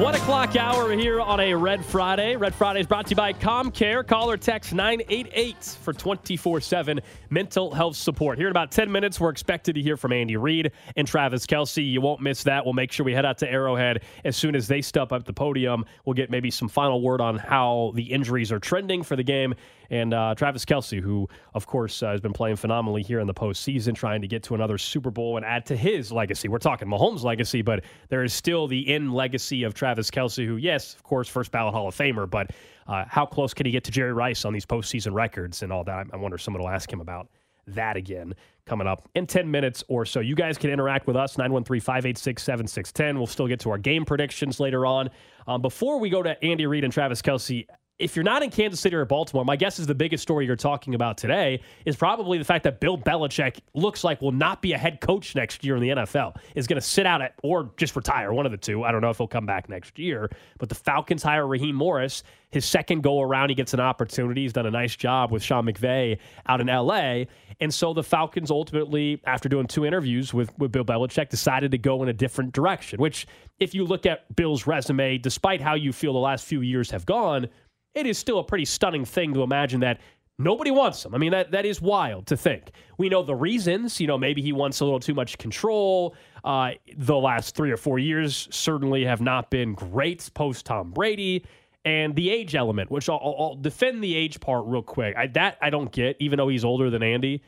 One o'clock hour here on a Red Friday. Red Friday is brought to you by ComCare. Call or text 988 for 24 7 mental health support. Here in about 10 minutes, we're expected to hear from Andy Reid and Travis Kelce. You won't miss that. We'll make sure we head out to Arrowhead as soon as they step up the podium. We'll get maybe some final word on how the injuries are trending for the game and uh, Travis Kelce, who, of course, uh, has been playing phenomenally here in the postseason, trying to get to another Super Bowl and add to his legacy. We're talking Mahomes' legacy, but there is still the in legacy of Travis Kelce, who, yes, of course, first ballot Hall of Famer, but uh, how close can he get to Jerry Rice on these postseason records and all that? I wonder if someone will ask him about that again coming up in 10 minutes or so. You guys can interact with us, 913 586 7610. We'll still get to our game predictions later on. Um, before we go to Andy Reid and Travis Kelce, if you're not in Kansas City or Baltimore, my guess is the biggest story you're talking about today is probably the fact that Bill Belichick looks like will not be a head coach next year in the NFL. Is going to sit out at or just retire, one of the two. I don't know if he'll come back next year. But the Falcons hire Raheem Morris. His second go around, he gets an opportunity. He's done a nice job with Sean McVay out in LA. And so the Falcons ultimately, after doing two interviews with, with Bill Belichick, decided to go in a different direction, which, if you look at Bill's resume, despite how you feel the last few years have gone, it is still a pretty stunning thing to imagine that nobody wants him. I mean, that, that is wild to think. We know the reasons. You know, maybe he wants a little too much control. Uh, the last three or four years certainly have not been great post Tom Brady. And the age element, which I'll, I'll defend the age part real quick. I, that I don't get, even though he's older than Andy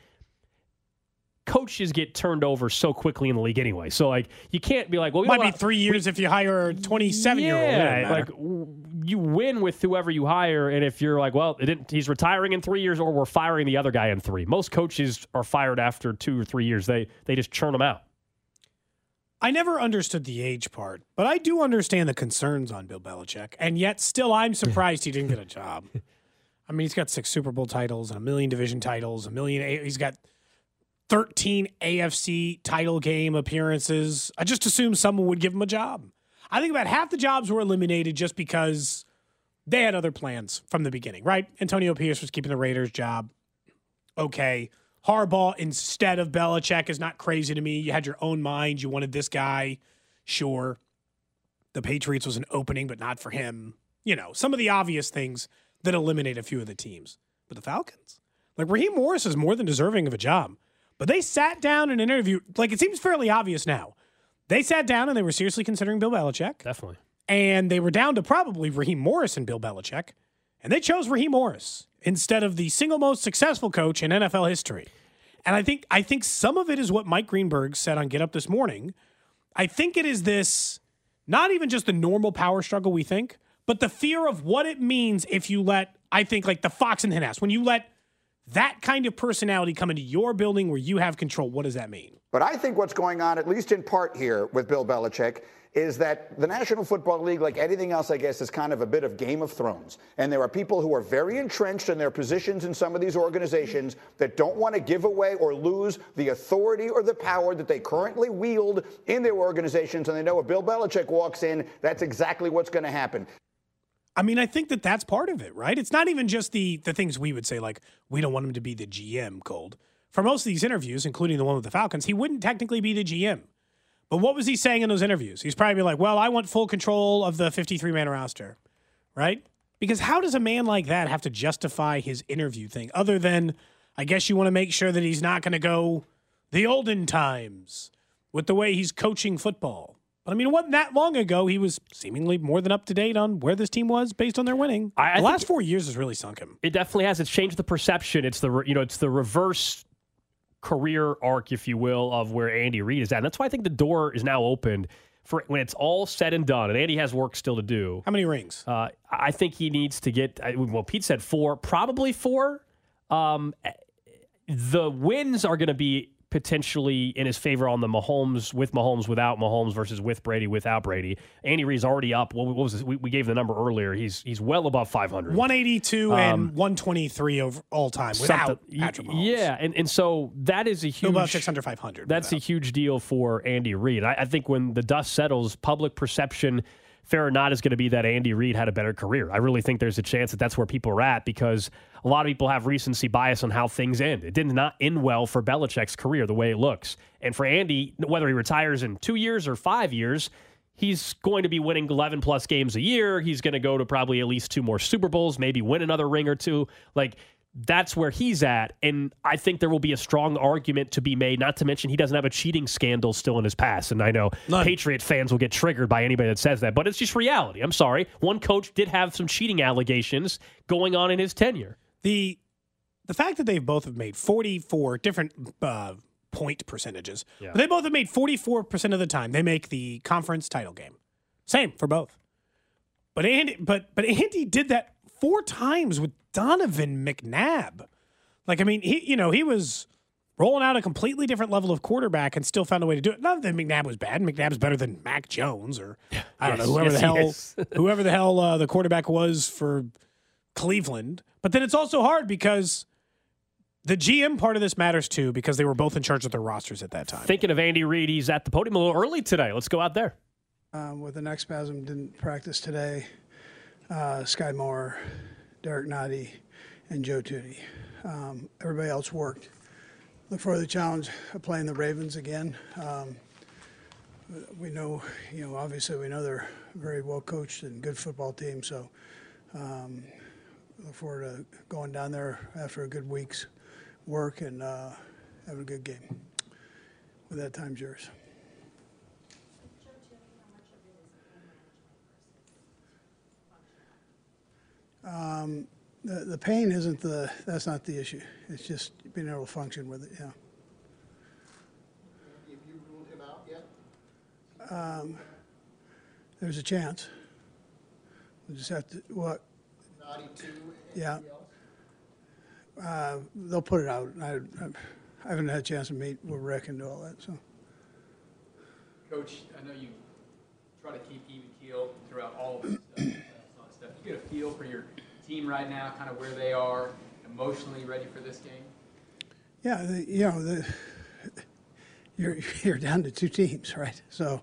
coaches get turned over so quickly in the league anyway. So like you can't be like, well, we might be three years we, if you hire a 27 year old. Yeah, like you win with whoever you hire, and if you're like, well, he's retiring in three years, or we're firing the other guy in three. Most coaches are fired after two or three years. They they just churn them out. I never understood the age part, but I do understand the concerns on Bill Belichick, and yet still I'm surprised he didn't get a job. I mean, he's got six Super Bowl titles and a million division titles, a million. He's got 13 AFC title game appearances. I just assumed someone would give him a job. I think about half the jobs were eliminated just because they had other plans from the beginning, right? Antonio Pierce was keeping the Raiders job. Okay. Harbaugh instead of Belichick is not crazy to me. You had your own mind. You wanted this guy. Sure. The Patriots was an opening, but not for him. You know, some of the obvious things that eliminate a few of the teams. But the Falcons, like Raheem Morris is more than deserving of a job. But they sat down in an interview. Like it seems fairly obvious now. They sat down and they were seriously considering Bill Belichick. Definitely. And they were down to probably Raheem Morris and Bill Belichick. And they chose Raheem Morris instead of the single most successful coach in NFL history. And I think I think some of it is what Mike Greenberg said on Get Up this morning. I think it is this not even just the normal power struggle we think, but the fear of what it means if you let I think like the fox and the hen house when you let that kind of personality come into your building where you have control, what does that mean? But I think what's going on, at least in part here with Bill Belichick, is that the National Football League, like anything else, I guess, is kind of a bit of Game of Thrones. And there are people who are very entrenched in their positions in some of these organizations that don't want to give away or lose the authority or the power that they currently wield in their organizations. And they know if Bill Belichick walks in, that's exactly what's going to happen. I mean, I think that that's part of it, right? It's not even just the the things we would say like we don't want him to be the GM. Cold for most of these interviews, including the one with the Falcons, he wouldn't technically be the GM. But what was he saying in those interviews? He's probably like, "Well, I want full control of the 53 man roster," right? Because how does a man like that have to justify his interview thing other than I guess you want to make sure that he's not going to go the olden times with the way he's coaching football. But I mean, it wasn't that long ago. He was seemingly more than up to date on where this team was based on their winning. I- I the last four years has really sunk him. It definitely has. It's changed the perception. It's the re- you know it's the reverse career arc, if you will, of where Andy Reid is at. And that's why I think the door is now opened for when it's all said and done. And Andy has work still to do. How many rings? Uh, I think he needs to get. Well, Pete said four, probably four. Um, the wins are going to be potentially in his favor on the Mahomes with Mahomes without Mahomes versus with Brady without Brady. Andy Reid's already up. What, was this? We, we gave the number earlier. He's he's well above 500. 182 and 123 over all time without Um, Patrick Mahomes. Yeah, and, and so that is a huge. Belichick's under 500. That's a huge deal for Andy Reid. I, I think when the dust settles, public perception, fair or not, is going to be that Andy Reid had a better career. I really think there's a chance that that's where people are at because a lot of people have recency bias on how things end. It did not end well for Belichick's career the way it looks. And for Andy, whether he retires in two years or five years, he's going to be winning 11 plus games a year. He's going to go to probably at least two more Super Bowls, maybe win another ring or two. Like, that's where he's at. And I think there will be a strong argument to be made, not to mention he doesn't have a cheating scandal still in his past. And I know None. Patriot fans will get triggered by anybody that says that, but it's just reality. I'm sorry. One coach did have some cheating allegations going on in his tenure. the the fact that they've both have made 44 different uh, point percentages, Yeah. but they both have made 44% of the time they make the conference title game. Same for both. But Andy, but but Andy did that four times with Donovan McNabb. Like I mean, he you know he was rolling out a completely different level of quarterback and still found a way to do it. Not that McNabb was bad. McNabb's better than Mac Jones or I don't Yes, know whoever yes, the hell is. whoever the hell uh, the quarterback was for Cleveland. But then it's also hard because the GM part of this matters too because they were both in charge of their rosters at that time. Thinking of Andy Reid, he's at the podium a little early today. Let's go out there. um, with the neck spasm. Didn't practice today. Uh, Skyy Moore, Derrick Nnadi, and Joe Thuney. Um, everybody else worked. Look forward to the challenge of playing the Ravens again. Um, we know, you know, obviously we know they're very well coached and good football team. So um, look forward to going down there after a good week's work and uh, having a good game. With that, time's yours. Um, the, the pain isn't the, that's not the issue. It's just being able to function with it, yeah. Have you ruled him out yet? Um, There's a chance. We just have to, what, Naughty two? yeah. Uh, they'll put it out. I, I haven't had a chance to meet with Rick and do all that, so. Coach, I know you try to keep even keel throughout all of this stuff. Stuff. You get a feel for your team right now, kind of where they are emotionally ready for this game. Yeah, the, you know, the, you're, you're down to two teams, right? So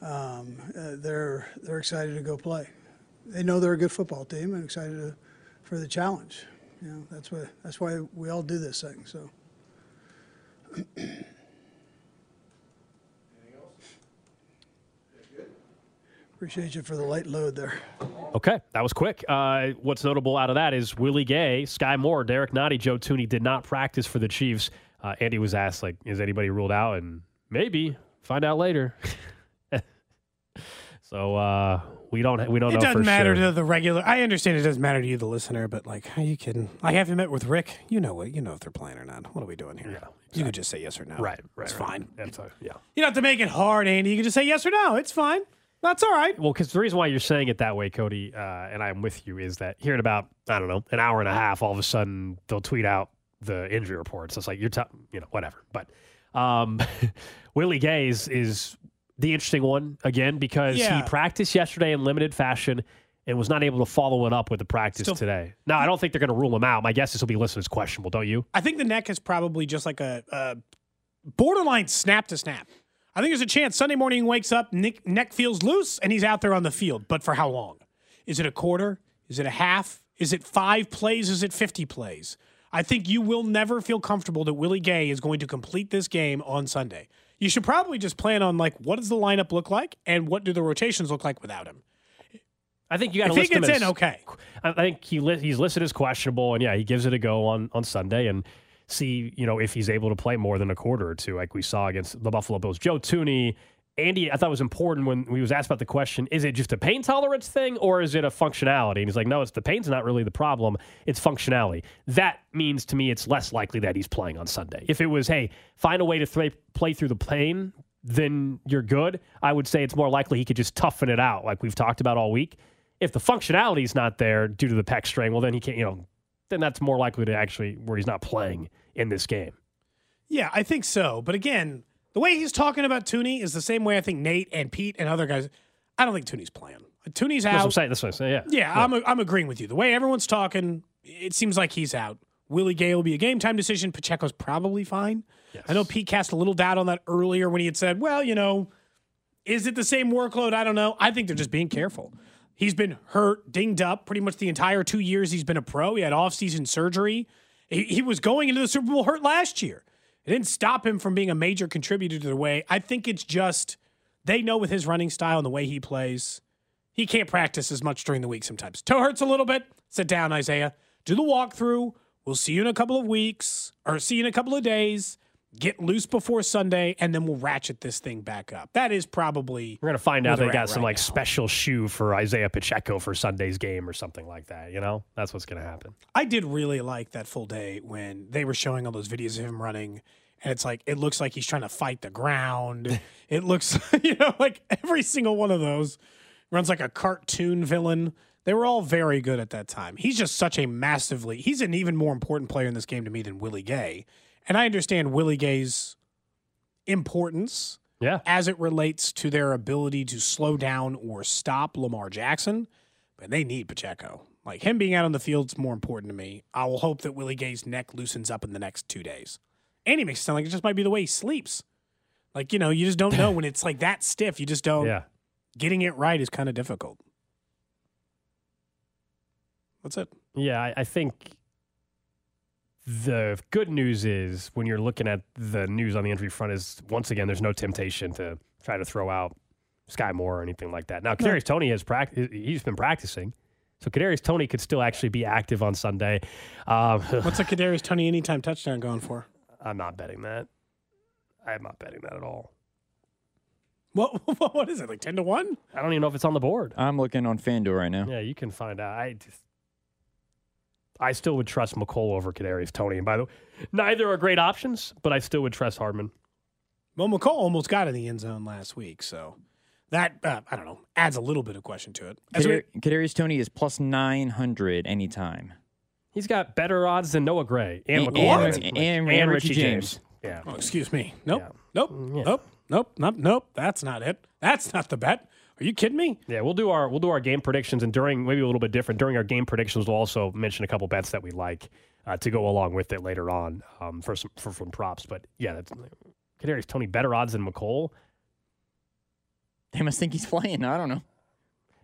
um, uh, they're, they're excited to go play. They know they're a good football team and excited to, for the challenge. You know, that's, what, that's why we all do this thing, so. Anything else? Appreciate you for the light load there. Okay, that was quick. Uh, what's notable out of that is Willie Gay, Skyy Moore, Derrick Nnadi, Joe Thuney did not practice for the Chiefs. Uh, Andy was asked, like, is anybody ruled out? And maybe find out later. so uh, we don't we don't It know. doesn't matter sure. to the regular. I understand it doesn't matter to you, the listener, but like, are you kidding? I haven't met with Rick. You know what? You know if they're playing or not. What are we doing here? Yeah, You could just say yes or no. Right, right. It's right. fine. That's yeah. You don't have to make it hard, Andy. You can just say yes or no. It's fine. That's all right. Well, because the reason why you're saying it that way, Cody, uh, and I'm with you, is that here in about I don't know an hour and a half, all of a sudden they'll tweet out the injury reports. It's like you're, t- you know, whatever. But um, Willie Gay is, is the interesting one again because Yeah. he practiced yesterday in limited fashion and was not able to follow it up with the practice Still- today. Now, I don't think they're going to rule him out. My guess is he'll be listed as questionable. Don't you? I think the neck is probably just like a, a borderline snap to snap. I think there's a chance Sunday morning he wakes up, neck, neck feels loose, and he's out there on the field. But for how long? Is it a quarter? Is it a half? Is it five plays? Is it 50 plays? I think you will never feel comfortable that Willie Gay is going to complete this game on Sunday. You should probably just plan on like what does the lineup look like and what do the rotations look like without him. I think you got to If he list him gets as in, okay. I think he li- he's listed as questionable, and yeah, he gives it a go on on Sunday. And see, you know, if he's able to play more than a quarter or two, like we saw against the Buffalo Bills. Joe Thuney, Andy, I thought was important when he was asked about the question: Is it just a pain tolerance thing, or is it a functionality? And he's like, No, it's the pain's not really the problem; it's functionality. That means to me, it's less likely that he's playing on Sunday. If it was, hey, find a way to th- play through the pain, then you're good. I would say it's more likely he could just toughen it out, like we've talked about all week. If the functionality is not there due to the pec strain, well, then he can't. You know, then that's more likely to actually where he's not playing in this game. Yeah, I think so. But again, the way he's talking about Thuney is the same way I think Nate and Pete and other guys. I don't think Thuney's playing. Thuney's out. That's what I'm saying. That's what I'm saying. Yeah. Yeah, I'm, I'm agreeing with you. The way everyone's talking, it seems like he's out. Willie Gay will be a game time decision. Pacheco's probably fine. Yes. I know Pete cast a little doubt on that earlier when he had said, well, you know, is it the same workload? I don't know. I think they're just being careful. He's been hurt, dinged up pretty much the entire two years he's been a pro. He had offseason surgery. He, he was going into the Super Bowl hurt last year. It didn't stop him from being a major contributor to the way. I think it's just they know with his running style and the way he plays, he can't practice as much during the week sometimes. Toe hurts a little bit. Sit down, Isaiah. Do the walkthrough. We'll see you in a couple of weeks or see you in a couple of days. Get loose before Sunday, and then we'll ratchet this thing back up. That is probably We're gonna find out they got at some like now. special shoe for Isaiah Pacheco for Sunday's game or something like that. You know, that's what's gonna happen. I did really like that full day when they were showing all those videos of him running, and it's like it looks like he's trying to fight the ground. it looks, you know, like every single one of those runs like a cartoon villain. They were all very good at that time. He's just such a massively. He's an even more important player in this game to me than Willie Gay, and I understand Willie Gay's importance Yeah. as it relates to their ability to slow down or stop Lamar Jackson, but they need Pacheco. Like him being out on the field is more important to me. I will hope that Willie Gay's neck loosens up in the next two days. And he makes it sound like it just might be the way he sleeps. Like, you know, you just don't know when it's like that stiff. You just don't. Yeah. Getting it right is kind of difficult. That's it. Yeah, I, I think the good news is when you're looking at the news on the injury front is once again there's no temptation to try to throw out Skyy Moore or anything like that. Now, Kadarius Toney has prac- he's been practicing, so Kadarius Toney could still actually be active on Sunday. Um, What's a Kadarius Toney anytime touchdown going for? I'm not betting that. I'm not betting that at all. What what is it? Like ten to one? I don't even know if it's on the board. I'm looking on FanDuel right now. Yeah, you can find out. I just, I still would trust Mecole over Kadarius Toney. And by the way, neither are great options, but I still would trust Hardman. Well, Mecole almost got in the end zone last week, so that uh, I don't know adds a little bit of question to it. As we- Kadarius Toney is plus 900 anytime. He's got better odds than Noah Gray and And- Mecole and- and- and Richie James. Yeah. Oh, excuse me. Nope. Yeah. Nope. Yeah. Nope. Nope. Nope. Nope. That's not it. That's not the bet. Are you kidding me? Yeah, we'll do our we'll do our game predictions, and during maybe a little bit different during our game predictions, we'll also mention a couple bets that we like uh, to go along with it later on um, for some for some props. But yeah, that's Kadarius Toney better odds than Mecole. They must think he's playing. I don't know.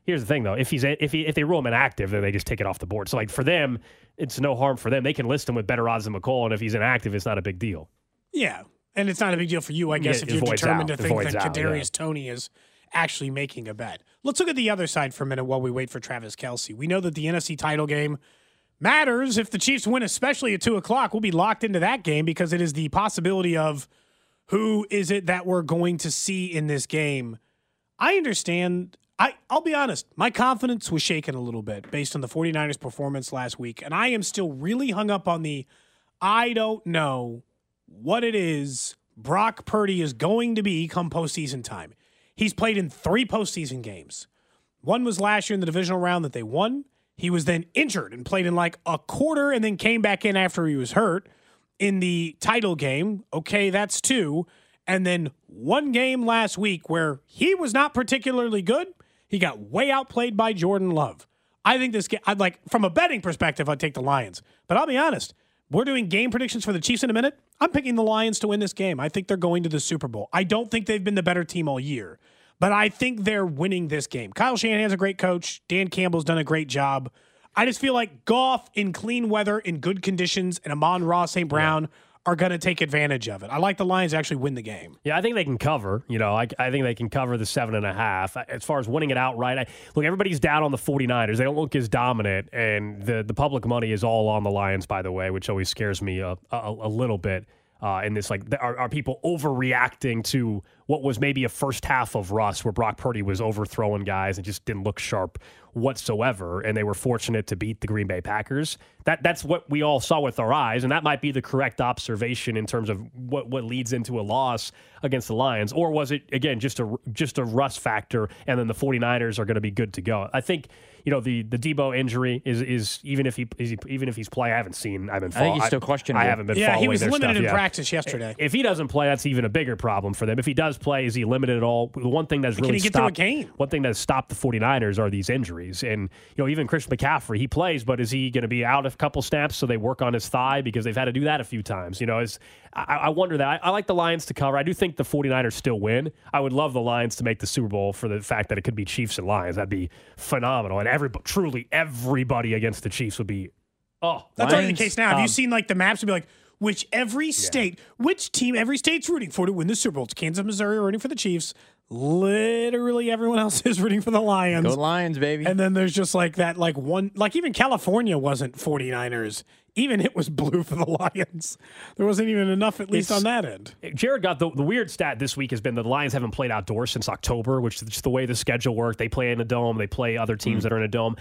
Here's the thing, though: if he's if he if they rule him inactive, then they just take it off the board. So like for them, it's no harm for them. They can list him with better odds than Mecole, and if he's inactive, it's not a big deal. Yeah. And it's not a big deal for you, I guess, Yeah, if you're determined out. to think that out, Kadarius yeah. Tony is actually making a bet. Let's look at the other side for a minute while we wait for Travis Kelce. We know that the NFC title game matters if the Chiefs win, especially at two o'clock. We'll be locked into that game because it is the possibility of who is it that we're going to see in this game. I understand. I, I'll be honest, my confidence was shaken a little bit based on the 49ers performance last week. And I am still really hung up on the I don't know what it is Brock Purdy is going to be come postseason time. He's played in three postseason games. One was last year in the divisional round that they won. He was then injured and played in like a quarter and then came back in after he was hurt in the title game. Okay, that's two. And then one game last week where he was not particularly good. He got way outplayed by Jordan Love. I think this game, I'd like, from a betting perspective, I'd take the Lions. But I'll be honest, we're doing game predictions for the Chiefs in a minute. I'm picking the Lions to win this game. I think they're going to the Super Bowl. I don't think they've been the better team all year, but I think they're winning this game. Kyle Shanahan's a great coach. Dan Campbell's done a great job. I just feel like Goff in clean weather, in good conditions, and Amon-Ra St. Brown are going to take advantage of it. I like the Lions actually win the game. Yeah, I think they can cover. You know, I, I think they can cover the seven and a half. Uh, as far as winning it outright, I, look, everybody's down on the 49ers. They don't look as dominant, and the, the public money is all on the Lions, by the way, which always scares me a, a, a little bit. Uh, in this, like, are, are people overreacting to what was maybe a first half of Russ where Brock Purdy was overthrowing guys and just didn't look sharp whatsoever, and they were fortunate to beat the Green Bay Packers. That that's what we all saw with our eyes, and that might be the correct observation in terms of what what leads into a loss against the Lions, or was it again just a just a Russ factor, and then the 49ers are going to be good to go? I think you know the the Debo injury is is even if he, is he even if he's playing, I haven't seen. I haven't. I think he's still questionable. I haven't been. Yeah, he was their limited stuff, in yeah. practice yesterday. If he doesn't play, that's even a bigger problem for them. If he does play, is he limited at all? The one thing that's Can really he get to a stopped game? one thing that's stopped the 49ers are these injuries. And, you know, even Christian McCaffrey, he plays, but is he going to be out a couple snaps so they work on his thigh because they've had to do that a few times? You know, it's, I, I wonder that. I, I like the Lions to cover. I do think the 49ers still win. I would love the Lions to make the Super Bowl for the fact that it could be Chiefs and Lions. That'd be phenomenal. And every, truly everybody against the Chiefs would be, oh, That's already Lions, the case now. Have um, you seen like the maps? Would be like which every state, which team, every state's rooting for to win the Super Bowl. It's Kansas, Missouri are rooting for the Chiefs. Literally everyone else is rooting for the Lions. Go Lions, baby. And then there's just like that, like one, like even California wasn't 49ers. Even it was blue for the Lions. There wasn't even enough, at least It's- on that end. Jared got the, the weird stat this week has been that the Lions haven't played outdoors since October, which is just the way the schedule worked. They play in a dome, they play other teams mm. that are in a dome.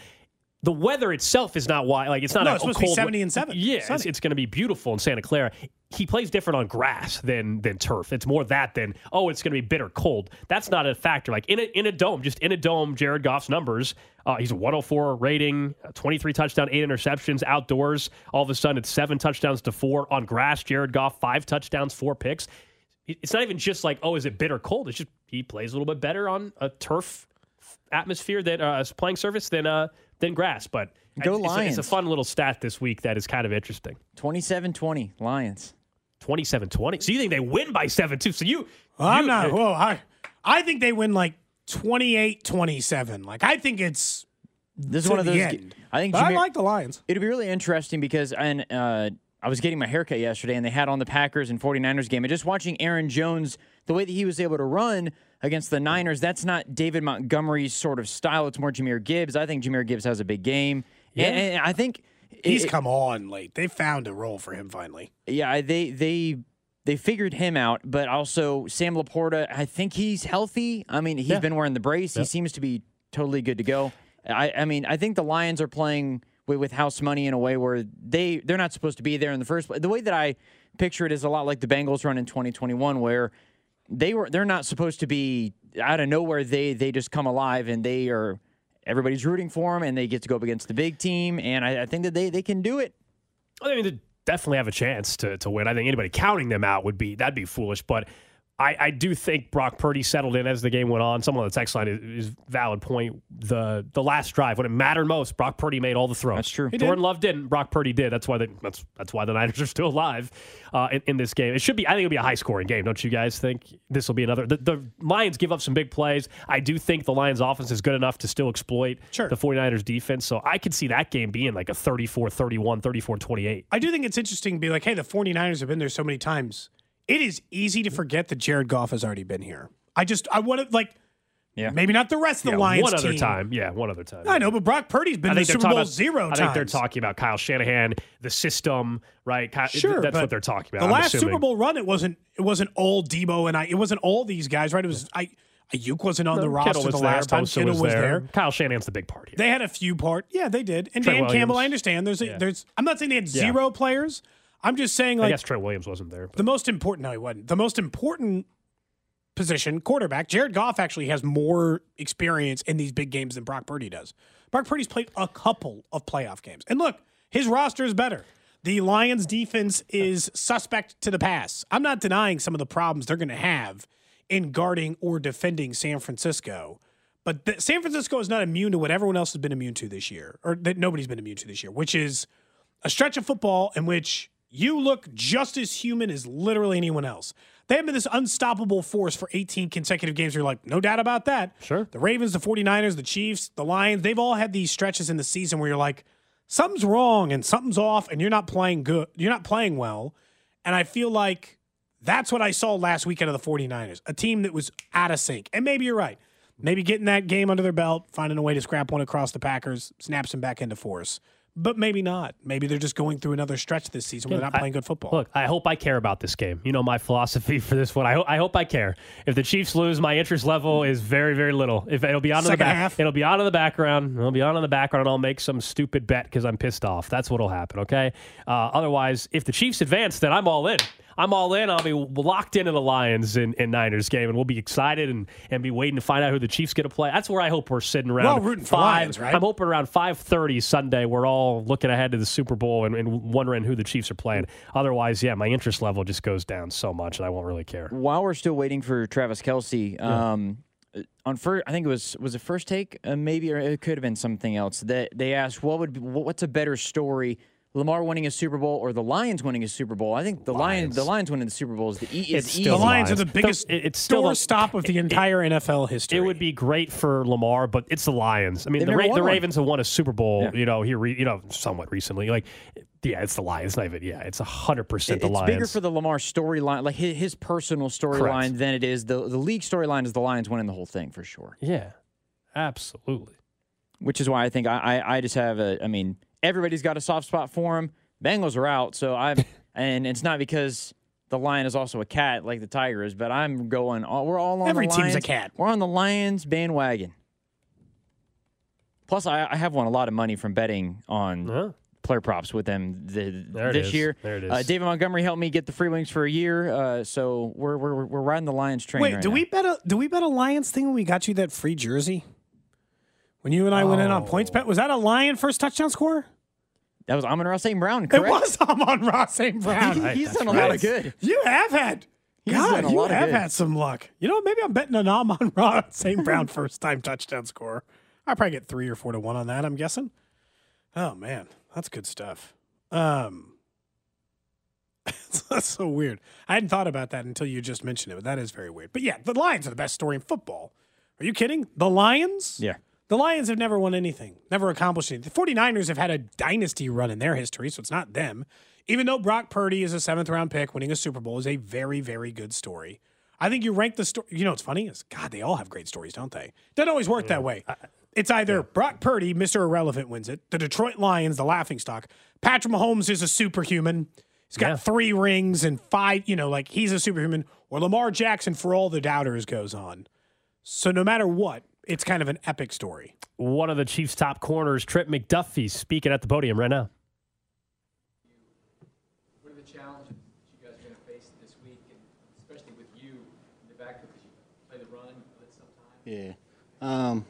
The weather itself is not why like it's not No, a, it's supposed a to be 70 and 7. Yeah, it's, it's going to be beautiful in Santa Clara. He plays different on grass than than turf. It's more that than oh, it's going to be bitter cold. That's not a factor. Like in a in a dome, just in a dome, Jared Goff's numbers. Uh, he's a 104 rating, 23 touchdown, eight interceptions outdoors. All of a sudden, it's seven touchdowns to four on grass. Jared Goff five touchdowns, four picks. It's not even just like oh, is it bitter cold? It's just he plays a little bit better on a turf atmosphere than uh, playing surface than uh than grass. But Go it's, it's a- it's a fun little stat this week that is kind of interesting. 27-20, Lions. 27-20. So you think they win by seven too? So you, Well, I'm you- not. Whoa, I, I think they win like 28 27. Like, I think it's. This is one of the those. end. I think But I like the Lions. It'll be really interesting because and uh, I was getting my haircut yesterday, and they had on the Packers and 49ers game, and just watching Aaron Jones, the way that he was able to run against the Niners, that's not David Montgomery's sort of style. It's more Jahmyr Gibbs. I think Jahmyr Gibbs has a big game, and, and I think He's it- come on late. They found a role for him finally. yeah, they they they figured him out, but also Sam LaPorta. I think he's healthy. I mean, he's Yeah. been wearing the brace. He seems to be totally good to go. I, I mean, I think the Lions are playing with, with house money in a way where they they're not supposed to be there in the first place. The way that I picture it is a lot like the Bengals run in 2021, where they were they're not supposed to be out of nowhere. They they just come alive and they are everybody's rooting for them and they get to go up against the big team. And I, I think that they they can do it. I mean, they definitely have a chance to, to win. I think anybody counting them out would be that'd be foolish. But I, I do think Brock Purdy settled in as the game went on. Someone on the text line is, is valid point. The the last drive when it mattered most, Brock Purdy made all the throws. That's true. He Jordan Love didn't. Brock Purdy did. That's why they, that's that's why the Niners are still alive uh, in, in this game. It should be. I think it'll be a high scoring game. Don't you guys think this will be another? The, the Lions give up some big plays. I do think the Lions offense is good enough to still exploit Sure. the 49ers defense. So I could see that game being like a 34-31, 34-28. I do think it's interesting to be like, hey, the 49ers have been there so many times. It is easy to forget that Jared Goff has already been here. I just, I want to, like, Yeah. maybe not the rest of the Yeah, Lions one other team. time. Yeah, one other time. I know, but Brock Purdy's been to the Super Bowl about zero I times. think they're talking about Kyle Shanahan, the system, right? Ky- Sure, that's what they're talking about. The last. Super Bowl run, it wasn't it wasn't all Debo and I. It wasn't all these guys, right? It was I. Aiyuk wasn't on the roster was the there, last time. Bosa Kittle was, there. Kyle Shanahan's the big part here. They had a few part. Yeah, they did. And Trey Dan Campbell, I understand. There's a, Yeah. there's. I'm not saying they had zero players. I'm just saying like, I guess Trey Williams wasn't there. but- the most important. No, he wasn't. The most important position, quarterback. Jared Goff actually has more experience in these big games than Brock Purdy does. Brock Purdy's played a couple of playoff games, and look, his roster is better. The Lions' defense is suspect to the pass. I'm not denying some of the problems they're going to have in guarding or defending San Francisco. But th- San Francisco is not immune to what everyone else has been immune to this year, or that nobody's been immune to this year, which is a stretch of football in which you look just as human as literally anyone else. They have been this unstoppable force for 18 consecutive games. You're like, no doubt about that. Sure. The Ravens, the 49ers, the Chiefs, the Lions, they've all had these stretches in the season where you're like, something's wrong and something's off and you're not playing good. You're not playing well. And I feel like that's what I saw last weekend of the 49ers, a team that was out of sync. And maybe you're right. Maybe getting that game under their belt, finding a way to scrap one across the Packers, snaps them back into force. But maybe not. Maybe they're just going through another stretch this season where they're not I- playing good football. Look, I hope I care about this game. You know my philosophy for this one. I, ho- I hope I care. If the Chiefs lose, my interest level is very, very little. If it'll be on the back, half. it'll be on in the background. It'll be on in the background, and I'll make some stupid bet because I'm pissed off. That's what'll happen. Okay. Uh, otherwise, if the Chiefs advance, then I'm all in. I'm all in. I'll be locked into the Lions and, in Niners game, and we'll be excited and, and be waiting to find out who the Chiefs get to play. That's where I hope we're sitting around. all rooting for five. Lions, right? I'm hoping around 5:30 Sunday. We're all looking ahead to the Super Bowl and, and wondering who the Chiefs are playing. Otherwise, yeah, my interest level just goes down so much, and I won't really care. While we're still waiting for Travis Kelce, um, on first, I think it was was it first take, uh, maybe, or it could have been something else. That they asked, what would what's a better story? Lamar winning a Super Bowl or the Lions winning a Super Bowl? I think the Lions, the Lions winning the Super Bowl is the e- is It's easy. the Lions are the biggest The- it's still door the- stop of the entire NFL history. It would be great for Lamar, but it's the Lions. I mean, They've the, Ra- the. Ravens have won a Super Bowl. Yeah. You know, here, you know, somewhat recently. Like, yeah, it's the Lions. Not even. Yeah, it's hundred percent the it's Lions. bigger for the Lamar storyline, like his, his personal storyline, than it is the the league storyline. Is the Lions winning the whole thing for sure? yeah, absolutely. Which is why I think I I, I just have a. I mean, everybody's got a soft spot for him. Bengals are out, so I'm, and it's not because the lion is also a cat like the tiger is, but I'm going. All, we're all on Every team's a cat. We're on the Lions bandwagon. Plus, I, I have won a lot of money from betting on Huh? player props with them the, this is. year. There it Uh. David Montgomery helped me get the free wings for a year, uh, so we're, we're we're riding the Lions train. Wait, right do now. we bet a do we bet a Lions thing when we got you that free jersey? When you and I went in on PointsBet, was that a Lion first touchdown score? That was Amon Ross St. Brown, correct? It was Amon-Ra St. Brown. Right, He's that's done a right. lot of good. You have had. He's God, you have good. had some luck. You know, maybe I'm betting an Amon-Ra St. Brown first time touchdown score. I probably get three or four to one on that. I'm guessing. Oh man, that's good stuff. Um, that's so weird. I hadn't thought about that until you just mentioned it, but that is very weird. But yeah, the Lions are the best story in football. Are you kidding? The Lions? Yeah. The Lions have never won anything, never accomplished anything. The 49ers have had a dynasty run in their history, so it's not them. Even though Brock Purdy is a seventh round pick, winning a Super Bowl is a very, very good story. I think you rank the story. You know what's funny is, God, they all have great stories, don't they? Doesn't always work that mm, way. It's either Brock Purdy, Mr. Irrelevant, wins it. The Detroit Lions, the laughing stock. Patrick Mahomes is a superhuman. He's got Yeah. three rings and five, you know, like he's a superhuman. Or Lamar Jackson, for all the doubters, goes on. So no matter what, it's kind of an epic story. One of the Chiefs' top corners, Trent McDuffie, speaking at the podium right now. What are the challenges that you guys are going to face this week, and especially with you in the backfield because you play the run, sometimes? Yeah. Um,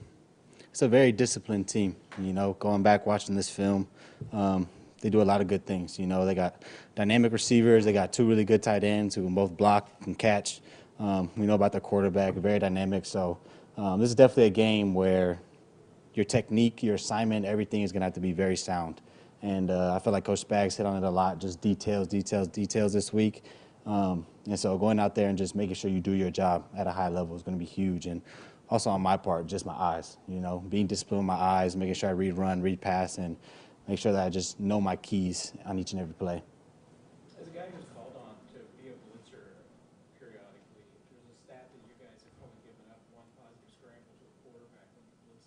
it's a very disciplined team. You know, going back watching this film, um, they do a lot of good things. You know, they got dynamic receivers. They got two really good tight ends who can both block and catch. Um, we know about the quarterback, very dynamic. So um, this is definitely a game where your technique, your assignment, everything is going to have to be very sound. And uh, I feel like Coach Spags hit on it a lot, just details, details, details this week. Um, and so going out there and just making sure you do your job at a high level is going to be huge. And also on my part, just my eyes, you know, being disciplined with my eyes, making sure I read run, read pass, and make sure that I just know my keys on each and every play. As a guy who's called on to be a blitzer periodically, there's a stat that you guys have only given up one positive scramble to a quarterback when you blitz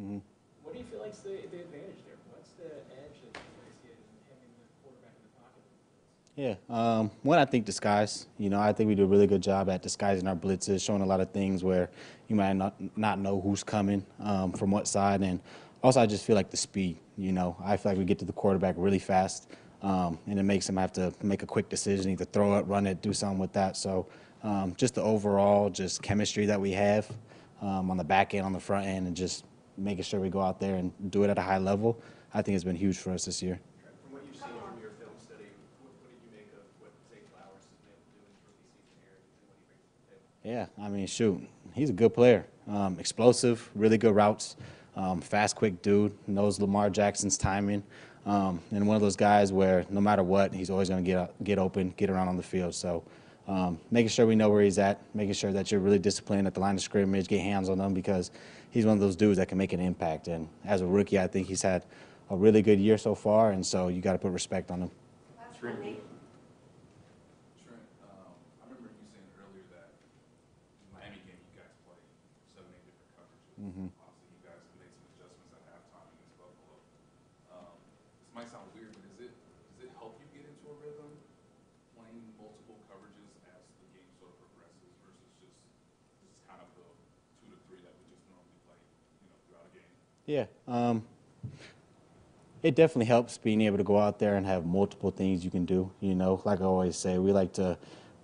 year. What do you feel like's the, the advantage there? What's the edge that you guys get in having the quarterback in the pocket? Yeah, um, one, I think disguise. You know, I think we do a really good job at disguising our blitzes, showing a lot of things where you might not, not know who's coming um, from what side. And also, I just feel like the speed. You know, I feel like we get to the quarterback really fast, um, and it makes him have to make a quick decision, either throw it, run it, do something with that. So, um, just the overall just chemistry that we have um, on the back end, on the front end, and just making sure we go out there and do it at a high level, I think has been huge for us this year. From what you've seen from your film study, what, what did you make of what Zay Flowers has been able to do in his rookie season here and what he brings to the table? Yeah, I mean, shoot, he's a good player. Um, explosive, really good routes, um, fast, quick dude. Knows Lamar Jackson's timing, um, and one of those guys where no matter what, he's always going to get get open, get around on the field. So, um, making sure we know where he's at, making sure that you're really disciplined at the line of scrimmage, get hands on them because he's one of those dudes that can make an impact. And as a rookie, I think he's had a really good year so far, and so you got to put respect on him. Trent um, I remember you saying earlier that Miami game you seven, eight different coverages. Mm-hmm. Yeah. Um, it definitely helps being able to go out there and have multiple things you can do. You know, like I always say, we like to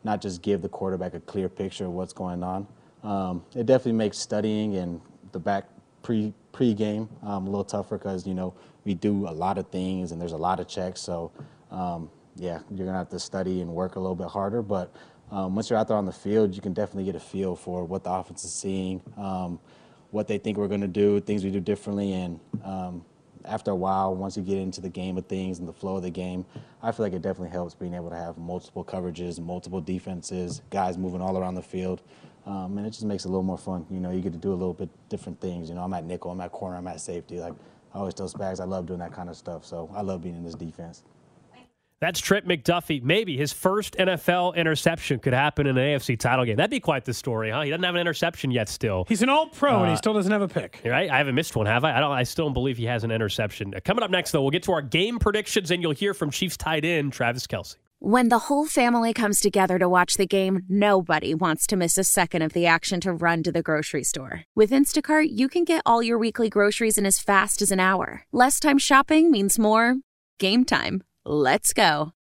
not just give the quarterback a clear picture of what's going on. Um, it definitely makes studying and the back pre pre-game um, a little tougher because you know we do a lot of things and there's a lot of checks. So um, yeah, you're gonna have to study and work a little bit harder. But um, once you're out there on the field, you can definitely get a feel for what the offense is seeing, um, what they think we're gonna do, things we do differently, and um, after a while, once you get into the game of things and the flow of the game, I feel like it definitely helps being able to have multiple coverages, multiple defenses, guys moving all around the field. Um, and it just makes it a little more fun. You know, you get to do a little bit different things. You know, I'm at nickel, I'm at corner, I'm at safety. Like I always tell Spags, I love doing that kind of stuff. So I love being in this defense. That's Trent McDuffie. Maybe his first NFL interception could happen in an AFC title game. That'd be quite the story, huh? He doesn't have an interception yet. Still, He's an all pro and Uh, he still doesn't have a pick. right? I haven't missed one, have I? I don't. I still don't believe he has an interception. Uh, Coming up next, though, we'll get to our game predictions, and you'll hear from Chiefs tight end Travis Kelce. When the whole family comes together to watch the game, nobody wants to miss a second of the action to run to the grocery store. With Instacart, you can get all your weekly groceries in as fast as an hour. Less time shopping means more game time. Let's go.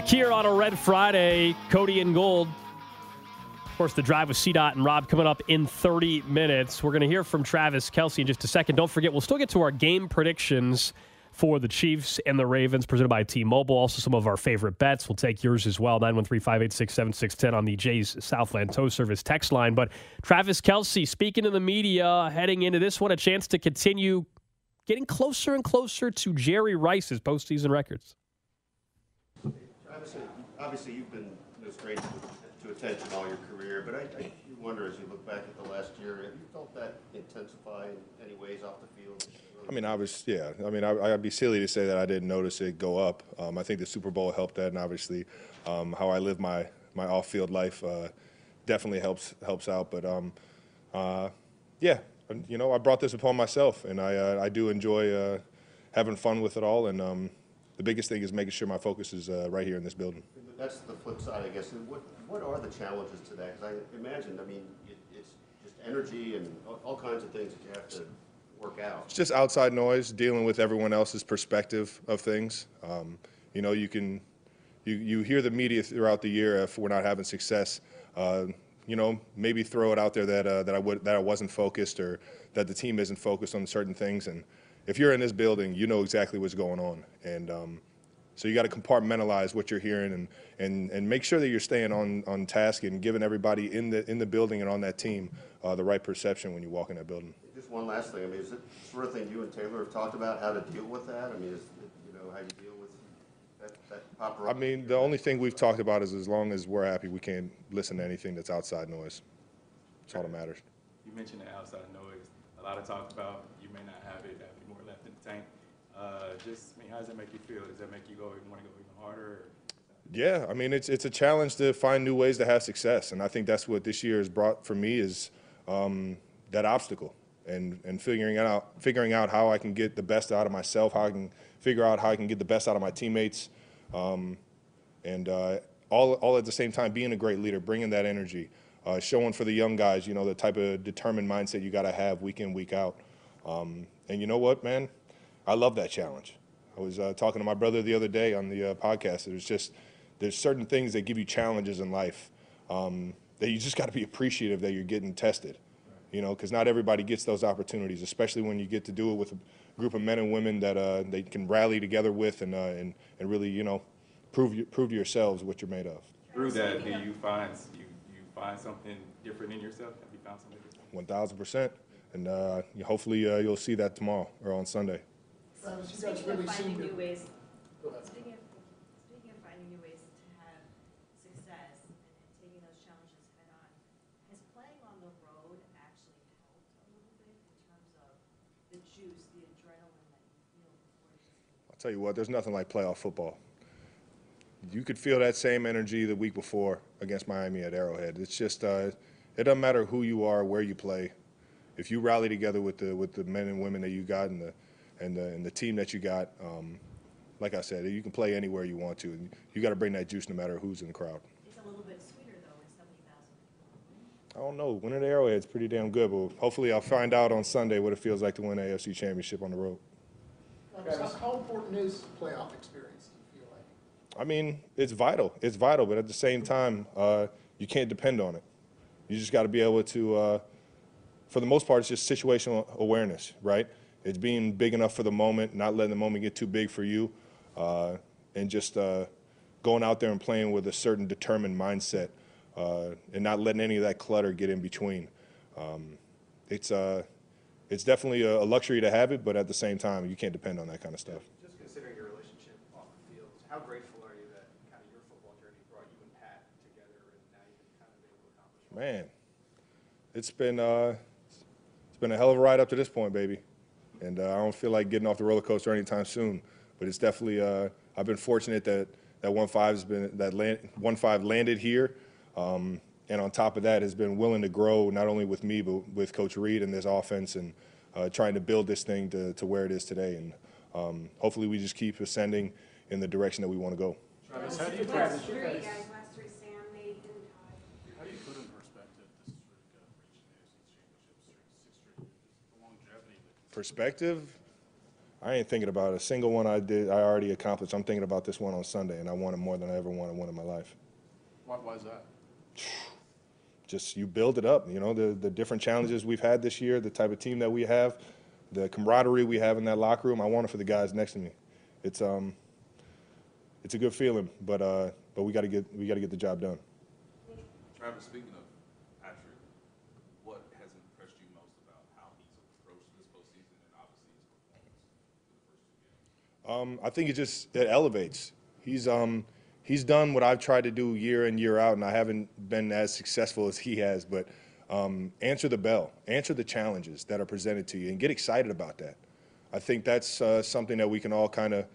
Back here on a Red Friday, Cody and Gold. Of course, the drive with CDOT and Rob coming up in 30 minutes. We're going to hear from Travis Kelce in just a second. Don't forget, we'll still get to our game predictions for the Chiefs and the Ravens presented by T-Mobile. Also, some of our favorite bets. We'll take yours as well. 913-586-7610 on the Jays Southland Tow Service text line. But Travis Kelce, speaking to the media, heading into this one, a chance to continue getting closer and closer to Jerry Rice's postseason records. Obviously, obviously you've been no stranger to, to attention all your career, but I, I wonder as you look back at the last year, have you felt that intensify in any ways off the field? I mean, obviously, yeah. I mean, I, I'd be silly to say that I didn't notice it go up. Um, I think the Super Bowl helped that, and obviously, um, how I live my my off-field life uh, definitely helps helps out. But um, uh, yeah, you know, I brought this upon myself, and I uh, I do enjoy uh, having fun with it all. And um, the biggest thing is making sure my focus is uh, right here in this building. That's the flip side, I guess. What, what are the challenges to that? Because I imagine, I mean, it, it's just energy and all, kinds of things that you have to work out. It's just outside noise, dealing with everyone else's perspective of things. Um, you know, you can, you, you hear the media throughout the year if we're not having success. Uh, you know, maybe throw it out there that uh, that I would that I wasn't focused or that the team isn't focused on certain things. And if you're in this building, you know exactly what's going on. And um, so you got to compartmentalize what you're hearing and, and, and make sure that you're staying on, on task and giving everybody in the in the building and on that team uh, the right perception when you walk in that building. Just one last thing. I mean, is it sort of thing you and Taylor have talked about how to deal with that? I mean, is it, you know, how you deal with that, that paparazzi? I mean, the only thing we've talked about is as long as we're happy, we can't listen to anything that's outside noise. That's all that matters. You mentioned the outside noise. A lot of talk about you may not have it, tank. Uh, just, I mean, how does that make you feel? Does that make you go even want to go even harder? Yeah, I mean, it's it's a challenge to find new ways to have success, and I think that's what this year has brought for me is um, that obstacle and and figuring out figuring out how I can get the best out of myself, how I can figure out how I can get the best out of my teammates, um, and uh, all all at the same time being a great leader, bringing that energy, uh, showing for the young guys, you know, the type of determined mindset you got to have week in, week out. Um, and you know what, man? I love that challenge. I was uh, talking to my brother the other day on the uh, podcast. There's just there's certain things that give you challenges in life um, that you just got to be appreciative that you're getting tested. You know, because not everybody gets those opportunities, especially when you get to do it with a group of men and women that uh, they can rally together with and, uh, and and really, you know, prove prove to yourselves what you're made of. Through that, do you find you you find something different in yourself? Have you found something different? One thousand percent, and uh, hopefully uh, you'll see that tomorrow or on Sunday. Travis, you guys Speaking really of seem finding to. new ways, Go ahead. speaking of, speaking of finding new ways to have success and, and taking those challenges head on, has playing on the road actually helped a little bit in terms of the juice, the adrenaline that you feel before you I'll tell you what, there's nothing like playoff football. You could feel that same energy the week before against Miami at Arrowhead. It's just, uh, it doesn't matter who you are, where you play. If you rally together with the with the men and women that you got and the and the, and the team that you got, um, like I said, you can play anywhere you want to. You got to bring that juice no matter who's in the crowd. It's a little bit sweeter though with seventy thousand. I don't know. Winning the Arrowhead's pretty damn good, but hopefully I'll find out on Sunday what it feels like to win an AFC championship on the road. Travis, how, how important is playoff experience, do you feel like? I mean, it's vital. It's vital, but at the same time, uh, you can't depend on it. You just got to be able to, uh, for the most part, it's just situational awareness, right? It's being big enough for the moment, not letting the moment get too big for you, uh, and just uh, going out there and playing with a certain determined mindset, uh, and not letting any of that clutter get in between. Um, it's uh, it's definitely a, luxury to have it, but at the same time, you can't depend on that kind of stuff. Just considering your relationship off the field, how grateful are you that kind of your football journey brought you and Pat together and now you can kind of able to accomplish Man, it's been uh, it's been a hell of a ride up to this point, baby, and uh, I don't feel like getting off the roller coaster anytime soon. But it's definitely uh, I've been fortunate that that one five has been that land, one five landed here, um, and on top of that has been willing to grow not only with me but with Coach Reid and this offense and uh, trying to build this thing to, to where it is today. And um, hopefully we just keep ascending in the direction that we want to go. Travis, how do you Last three guys, last three, Sam, Nate, and Todd. How do you put in perspective this streak of reaching the AFC championship streak, six straight, the longevity that perspective, I ain't thinking about a single one I did. I already accomplished. I'm thinking about this one on Sunday, and I want it more than I ever wanted one in my life. Why, why is that? Just you build it up. You know the the different challenges we've had this year, the type of team that we have, the camaraderie we have in that locker room. I want it for the guys next to me. It's um, it's a good feeling, but uh, but we got to get we got to get the job done. Travis, speaking of Patrick, what has impressed you most about how he's approached this postseason and obviously his performance? Um, I think it just it elevates. He's um, he's done what I've tried to do year in year out, and I haven't been as successful as he has. But um, answer the bell, answer the challenges that are presented to you, and get excited about that. I think that's uh, something that we can all kind of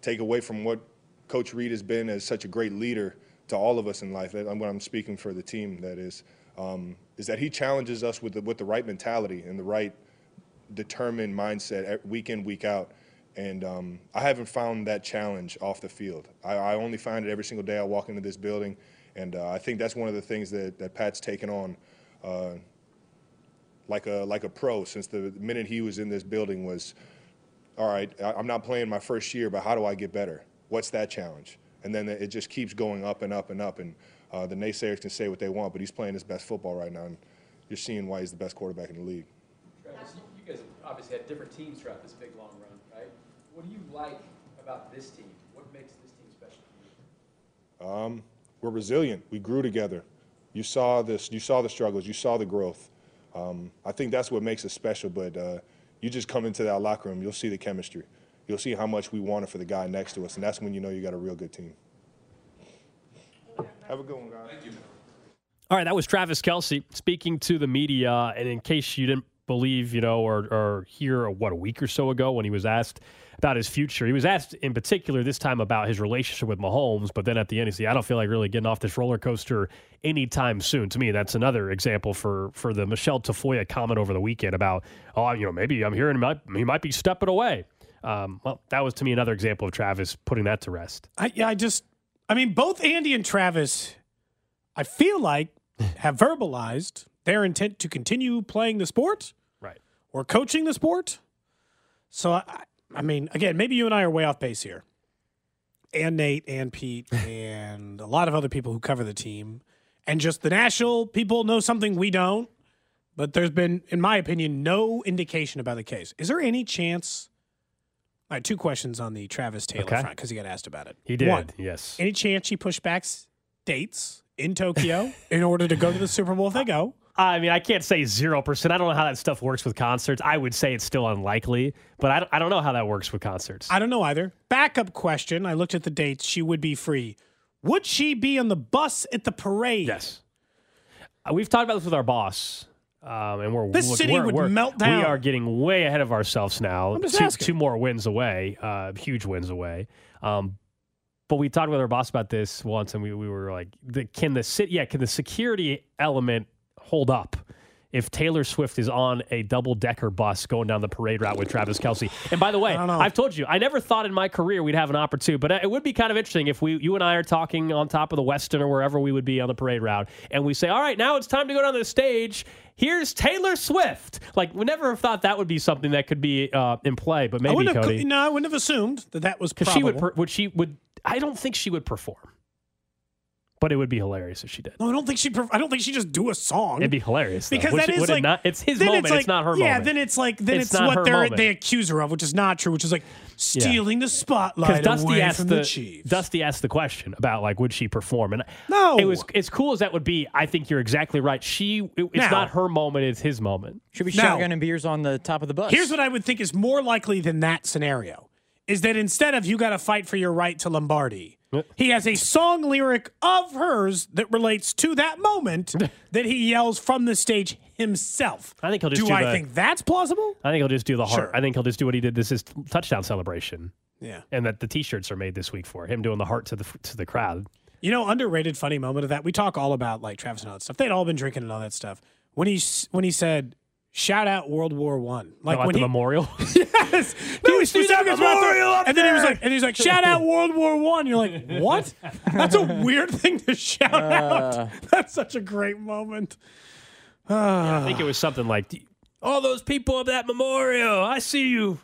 take away from what Coach Reid has been as such a great leader to all of us in life. And When I'm speaking for the team, that is, um, is that he challenges us with the, with the right mentality and the right determined mindset week in, week out. And um, I haven't found that challenge off the field. I, I only find it every single day I walk into this building. And uh, I think that's one of the things that, that Pat's taken on uh, like, a, like a pro since the minute he was in this building was, all right, I'm not playing my first year, but how do I get better? What's that challenge? And then it just keeps going up and up and up. And uh, the naysayers can say what they want, but he's playing his best football right now. And you're seeing why he's the best quarterback in the league. Travis, you, guys obviously had different teams throughout this big long run? What do you like about this team? What makes this team special to you? Um, we're resilient. We grew together. You saw this. You saw the struggles. You saw the growth. Um, I think that's what makes us special. But uh, you just come into that locker room, you'll see the chemistry. You'll see how much we want it for the guy next to us, and that's when you know you got a real good team. Have a good one, guys. Thank you. All right, that was Travis Kelce speaking to the media. And in case you didn't believe, you know, or, or hear what a week or so ago when he was asked about his future, he was asked in particular this time about his relationship with Mahomes. But then at the end, he said, "I don't feel like really getting off this roller coaster anytime soon." To me, that's another example for for the Michele Tafoya comment over the weekend about, oh, you know, maybe I'm hearing he might, be stepping away. Um, well, that was to me another example of Travis putting that to rest. I, yeah, I just, I mean, both Andy and Travis, I feel like have verbalized their intent to continue playing the sport Right. or coaching the sport. So, I, I mean, again, maybe you and I are way off base here. And Nate and Pete and a lot of other people who cover the team. And just the national people know something we don't. But there's been, in my opinion, no indication about the case. Is there any chance? All right, two questions on the Travis Taylor Okay. front because he got asked about it. He did, One, yes. Any chance she pushed back dates in Tokyo in order to go to the Super Bowl if they go? I mean, I can't say 0%. I don't know how that stuff works with concerts. I would say it's still unlikely, but I don't, I don't know how that works with concerts. I don't know either. Backup question. I looked at the dates. She would be free. Would she be on the bus at the parade? Yes. Uh, We've talked about this with our boss. Um, and we're This look, city we're- would we're- melt down. We are getting way ahead of ourselves now. I'm just two, asking. two more wins away, uh, huge wins away. Um, but we talked with our boss about this once, and we, we were like, the, "Can the city, Yeah, can the security element hold up if Taylor Swift is on a double decker bus going down the parade route with Travis Kelce?" And by the way, I've told you, I never thought in my career we'd have an opportunity, but it would be kind of interesting if we, you and I, are talking on top of the Weston or wherever we would be on the parade route, and we say, "All right, now it's time to go down the stage." Here's Taylor Swift. Like we never have thought that would be something that could be uh, in play, but I maybe have, Cody. no, I wouldn't have assumed that that was Because she would, per- would she would. I don't think she would perform, but it would be hilarious if she did. no, I don't think she. would I don't think she just do a song. It'd be hilarious though. because Would that she- is would it like not- it's his then moment. It's, It's not her moment. yeah, moment. then it's like then It's it's, not what her they are moment. they accuse her of, which is not true. Which is like stealing the Because spotlight Dusty away asked from the, the, Chiefs. Dusty asked the question about like would she perform, and No. it was as cool as that would be. I think you're exactly right. She, it- it's Now- not her moment; it's his moment. Should be Now- shotgun and beers on the top of the bus. Here's what I would think is more likely than that scenario: is that instead of you got to fight for your right to Lombardi, he has a song lyric of hers that relates to that moment that he yells from the stage himself. I think he'll just do do I the- think that's plausible? I think he'll just do the heart. Sure. I think he'll just do what he did this is touchdown celebration. Yeah. and that the T-shirts are made this week for him doing the heart to the to the crowd. You know, underrated funny moment of that. We talk all about like Travis and all that stuff. They'd all been drinking and all that stuff. When he when he said, "Shout out World War One," like at when the he, memorial. yes, no, he see that specifically about memorial that. up and then he was like, and he's like, "Shout out World War One." You're like, what? That's a weird thing to shout Uh. out. That's such a great moment. I think it was something like, "All those people at that memorial, I see you."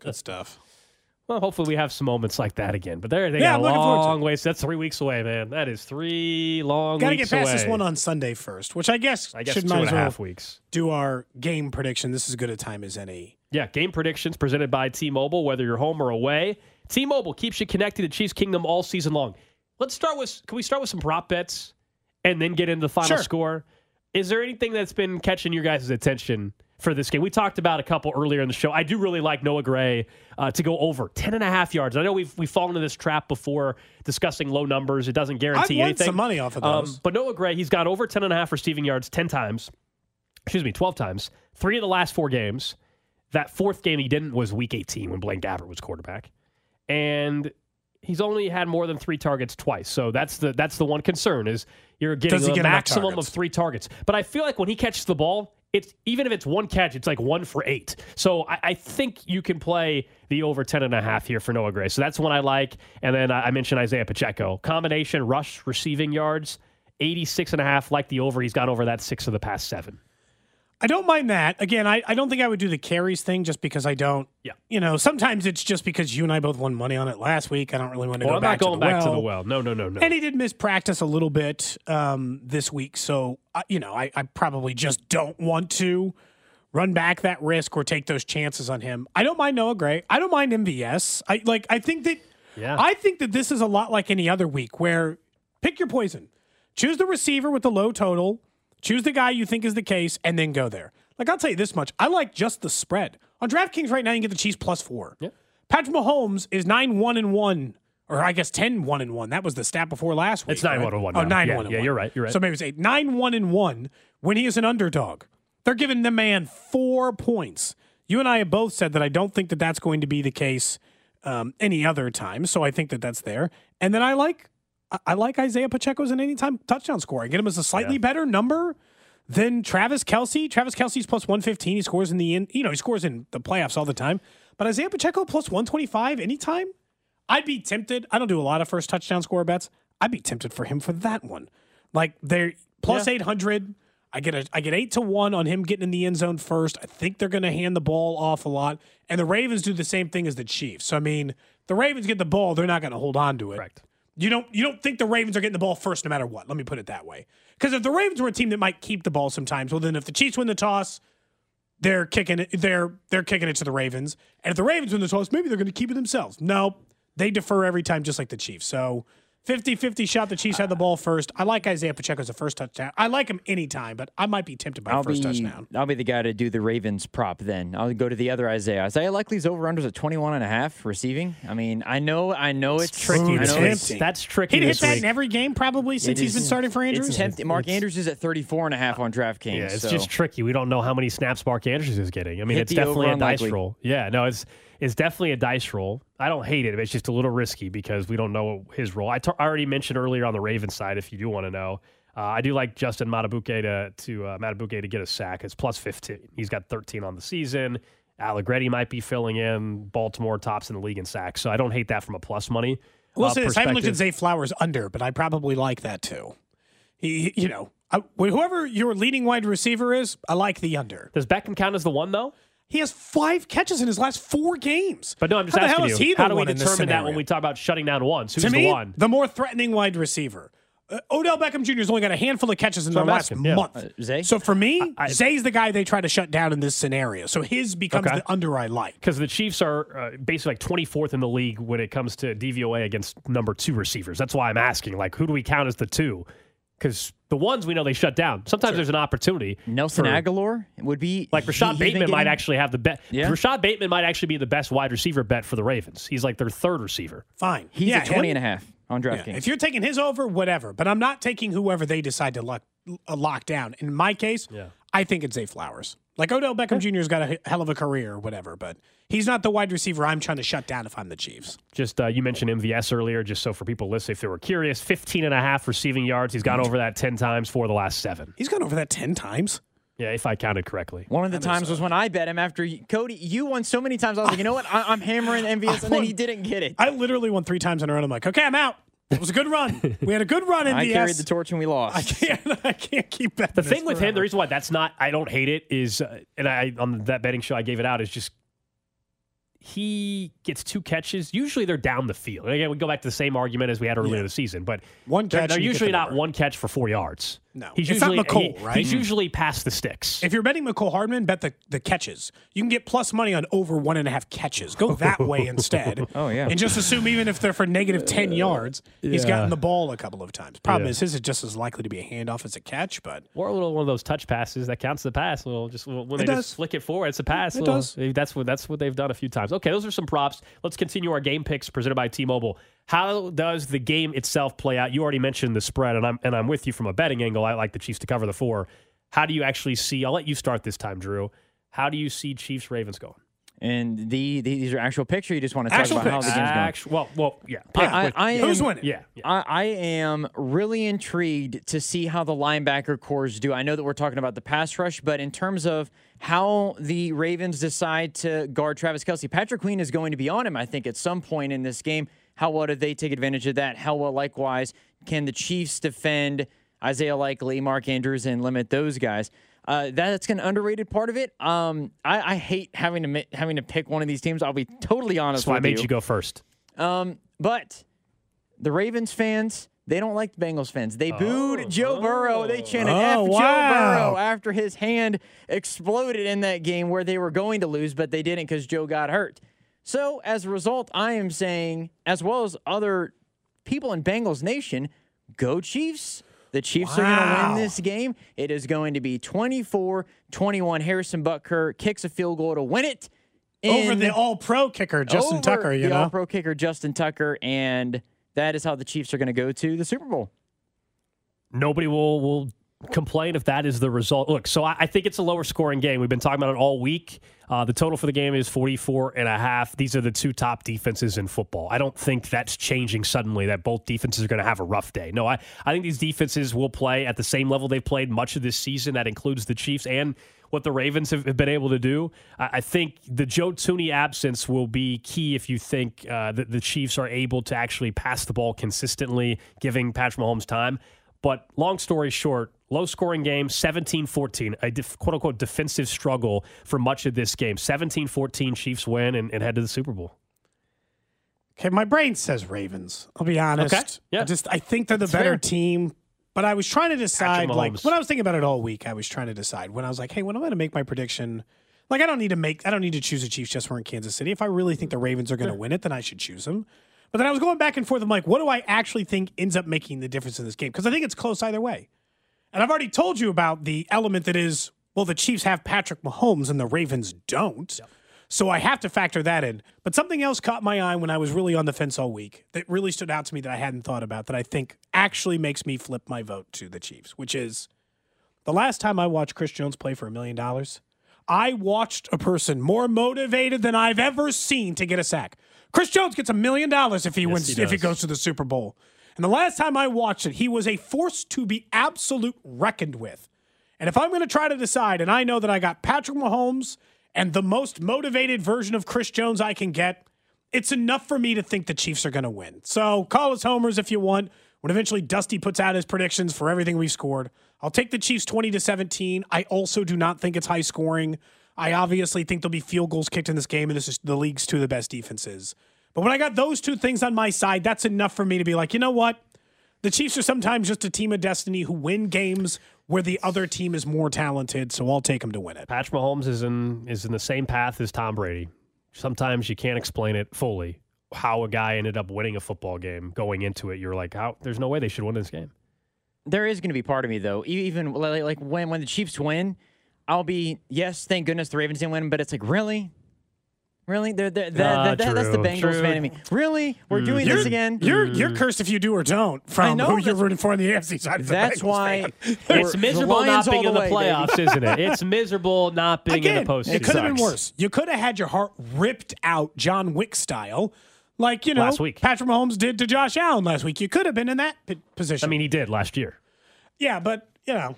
Good stuff. Well, hopefully we have some moments like that again. But there, they Yeah, got I'm a looking forward to long ways. That's three weeks away, man. That is three long Got to get past away. this one on Sunday first, which I guess, I guess should two might and as a well half weeks. do our game prediction. This is as good a time as any. Yeah, game predictions presented by T-Mobile, whether you're home or away. T-Mobile keeps you connected to Chiefs Kingdom all season long. Let's start with can we start with some prop bets and then get into the final Sure. score? Is there anything that's been catching your guys' attention for this game? We talked about a couple earlier in the show. I do really like Noah Gray uh, to go over 10 and a half yards. I know we've we've fallen into this trap before discussing low numbers. It doesn't guarantee I've anything. some money off of Um, those. but Noah Gray, he's got over 10 and a half receiving yards 10 times. Excuse me, 12 times. Three of the last four games. That fourth game he didn't was week 18 when Blaine Gabbert was quarterback. And he's only had more than three targets twice. So that's the that's the one concern is you're getting a maximum of three targets. But I feel like when he catches the ball, it's even if it's one catch, it's like one for eight. So I, I think you can play the over 10 and a half here for Noah Gray. So that's one I like. And then I mentioned Isaiah Pacheco. Combination rush receiving yards, 86 and a half, like the over. He's gone over that six of the past seven. I don't mind that. Again, I, I don't think I would do the carries thing just because I don't. Yeah. You know, sometimes it's just because you and I both won money on it last week. I don't really want to Well, go I'm back not going to the back well. to the well. No, no, no, no. And he did miss practice a little bit um, this week, so uh, you know I, I probably just don't want to run back that risk or take those chances on him. I don't mind Noah Gray. I don't mind MVS. I like. I think that. Yeah. I think that this is a lot like any other week where pick your poison, choose the receiver with the low total, choose the guy you think is the case, and then go there. Like I'll tell you this much: I like just the spread on DraftKings right now. You can get the Chiefs plus four. Yeah. Patrick Mahomes is nine one and one, or I guess 10 1 and one. That was the stat before last week. It's 9 right? 1 and 1 Oh, 9 Yeah, 1 and yeah, 1. you're right, you're right. So maybe it's eight nine one and one when he is an underdog. They're giving the man four points. You and I have both said that I don't think that that's going to be the case um, any other time. So I think that that's there. And then I like I- like Isaiah Pacheco as an anytime touchdown scorer. I get him as a slightly better number than Travis Kelce. Travis Kelce's plus 115. He scores in the in, you know, he scores in the playoffs all the time. But Isaiah Pacheco plus 125 anytime? I'd be tempted. I don't do a lot of first touchdown score bets. I'd be tempted for him for that one. Like there Plus Yeah. 800. I get a I get 8 to 1 on him getting in the end zone first. I think they're going to hand the ball off a lot. And the Ravens do the same thing as the Chiefs. So I mean, the Ravens get the ball, they're not going to hold on to it. Correct. You don't you don't think the Ravens are getting the ball first no matter what. Let me put it that way. Cuz if the Ravens were a team that might keep the ball sometimes, well then if the Chiefs win the toss, they're kicking it they're they're kicking it to the Ravens. And if the Ravens win the toss, maybe they're going to keep it themselves. No, they defer every time just like the Chiefs. So 50-50 shot the Chiefs had the ball first. I like Isaiah Pacheco as a first touchdown. I like him anytime, but I might be tempted by I'll first be, touchdown. I'll be the guy to do the Ravens prop then. I'll go to the other Isaiah. Isaiah Likely's over-unders at 21 and a half receiving. I mean, I know I know it's, tricky I know it's- That's tricky He'd hit that week. in every game probably since It he's been starting for Andrews. It's tempting. Mark Andrews is at 34 and a half on DraftKings. Yeah, it's so. just tricky. We don't know how many snaps Mark Andrews is getting. I mean, Hit it's definitely a dice unlikely. roll. Yeah, no, it's it's definitely a dice roll. I don't hate it, but it's just a little risky because we don't know his role. I t- I already mentioned earlier on the Ravens side, if you do want to know, uh, I do like Justin Madubuike to to uh, Madubuike to get a sack. It's plus fifteen. He's got thirteen on the season. Allegretti might be filling in. Baltimore tops in the league in sacks, so I don't hate that from a plus money. We'll uh, say this. I haven't looked at. Zay Flowers under, but I probably like that too. He, you know, I, whoever your leading wide receiver is, I like the under. Does Beckham count as the one though? He has five catches in his last four games. But no, I'm just How the asking hell is you. he the How do we one in this determine that when we talk about shutting down ones? Who's to me, the one? the more threatening wide receiver. Uh, Odell Beckham Jr. has only got a handful of catches in So the I'm last asking, yeah. month. Uh, Zay? So for me, Zay's the guy they try to shut down in this scenario. So his becomes Okay. the under I like. because the Chiefs are uh, basically like 24th in the league when it comes to DVOA against number two receivers. That's why I'm asking, like, who do we count as the two? Because the ones we know they shut down. Sometimes there's an opportunity. Nelson for- Agholor would be Like Rashod he- he's Bateman might actually have the bet. Yeah. Rashod Bateman might actually be the best wide receiver bet for the Ravens. He's like their third receiver. Fine. He's yeah, at 20 him- and a half on Yeah, DraftKings. If you're taking his over, whatever. But I'm not taking whoever they decide to lock, uh, lock down. In my case, Yeah. I think it's Zay Flowers. Like Odell Beckham Jr.'s got a hell of a career or whatever, but he's not the wide receiver I'm trying to shut down if I'm the Chiefs. Just uh, you mentioned MVS earlier, just so for people listening, if they were curious, 15 and a half receiving yards. He's gone over that 10 times for the last seven. He's gone over that 10 times. Yeah, if I counted correctly. One of the times was when I bet him after you, Cody. You won so many times. I was like, you know what? I, I'm hammering MVS, and then he didn't get it. I literally won three times in a row. I'm like, okay, I'm out. It was a good run. We had a good run in the I the carried the torch and we lost. I can't. I can't keep betting. The thing with him, the reason why that's not, I don't hate it is, uh, and I on that betting show I gave it out is just he gets two catches. Usually they're down the field. And again, we go back to the same argument as we had earlier in the season, but One they're, catch they're and you get usually not one catch for four yards. No. he's It's not usually Mecole, he- right? He's usually past the sticks. If you're betting Mecole Hardman, bet the, the catches. You can get plus money on over one and a half catches. Go that way instead. Oh, yeah. And just assume even if they're for negative 10 yards, he's gotten the ball a couple of times. Problem Yeah. is, his is just as likely to be a handoff as a catch, but Or a little one of those touch passes that counts as a pass. Well, just when they does. just flick it forward, it's a pass. It Well, does. That's what that's what they've done a few times. Okay, those are some props. Let's continue our game picks presented by T-Mobile. How does the game itself play out? You already mentioned the spread, and I'm and I'm with you from a betting angle. I like the Chiefs to cover the four. How do you actually see? I'll let you start this time, Drew. How do you see Chiefs Ravens going? And the, these are actual picks. Or you just want to talk Actual about how the picks. game's going? Actu- well, well, yeah. I. I, I am, Who's winning? Yeah, yeah. I, I am really intrigued to see how the linebacker cores do. I know that we're talking about the pass rush, but in terms of how the Ravens decide to guard Travis Kelce, Patrick Queen is going to be on him, I think, at some point in this game. How well do they take advantage of that? How well, likewise, can the Chiefs defend Isaiah Likely, Mark Andrews, and limit those guys? Uh, that's an underrated part of it. Um, I, I hate having to mi- having to pick one of these teams. I'll be totally honest with you. That's why I made you go first. um, but the Ravens fans, they don't like the Bengals fans. They booed Joe Burrow. They chanted F Oh, Joe. Burrow after his hand exploded in that game where they were going to lose, but they didn't because Joe got hurt. So as a result, I am saying, as well as other people in Bengals Nation, go Chiefs. The Chiefs are going to win this game. It is going to be 24 21. Harrison Butker kicks a field goal to win it. over the all pro kicker, Justin over Tucker, you the know? All-Pro kicker Justin Tucker, and that is how the Chiefs are going to go to the Super Bowl. nobody will will complain if that is the result. Look, so I, I think it's a lower scoring game. We've been talking about it all week. Uh, the total for the game is 44 and a half. These are the two top defenses in football. I don't think that's changing suddenly that both defenses are going to have a rough day. No, I, I think these defenses will play at the same level they've played much of this season. That includes the Chiefs and what the Ravens have, have been able to do. I, I think the Joe Thuney absence will be key if you think uh, that the Chiefs are able to actually pass the ball consistently, giving Patrick Mahomes time. But long story short, Low scoring game, 17 14, a def, quote unquote defensive struggle for much of this game. 17 14, Chiefs win and, and head to the Super Bowl. Okay, my brain says Ravens. I'll be honest. Okay, yeah. I just I think they're the That's better fair. team. But I was trying to decide, like when I was thinking about it all week, I was trying to decide when I was like, hey, when I'm going to make my prediction, like I don't need to make, I don't need to choose the Chiefs just for in Kansas City. If I really think the Ravens are going to win it, then I should choose them. But then I was going back and forth. I'm like, what do I actually think ends up making the difference in this game? Because I think it's close either way. And I've already told you about the element that is, well, the Chiefs have Patrick Mahomes and the Ravens don't. So I have to factor that in. But something else caught my eye when I was really on the fence all week that really stood out to me that I hadn't thought about that I think actually makes me flip my vote to the Chiefs, which is the last time I watched Chris Jones play for a million dollars, I watched a person more motivated than I've ever seen to get a sack. Chris Jones gets a million dollars if he Yes, wins he if he goes to the Super Bowl. And the last time I watched it, he was a force to be absolute reckoned with. And if I'm going to try to decide, and I know that I got Patrick Mahomes and the most motivated version of Chris Jones I can get, it's enough for me to think the Chiefs are going to win. So call us homers if you want. When eventually Dusty puts out his predictions for everything we've scored, I'll take the Chiefs 20 to 17. I also do not think it's high scoring. I obviously think there'll be field goals kicked in this game, and this is the league's two of the best defenses. But when I got those two things on my side, that's enough for me to be like, you know what? The Chiefs are sometimes just a team of destiny who win games where the other team is more talented, so I'll take them to win it. Patrick Mahomes is in is in the same path as Tom Brady. Sometimes you can't explain it fully. How a guy ended up winning a football game going into it, you're like, how? There's no way they should win this game. There is going to be part of me though, e- even like, like when when the Chiefs win, I'll be yes, thank goodness the Ravens didn't win, but it's like really, really, they're, they're, that- Ah, that- that- that's the true, Bengals true. fan in me. Really, we're Mm. doing You're, this again. You're you're cursed if you do or don't I from know, who you're rooting for on the AFC side. Of the That's why. It's miserable not being in the the way, playoffs, baby. isn't it? It's miserable not being in the postseason. it could have been worse. You could have had your heart ripped out John Wick style, like you know Last week. Patrick Mahomes did to Josh Allen last week. You could have been in that p- position. I mean, he did last year. yeah, but you know,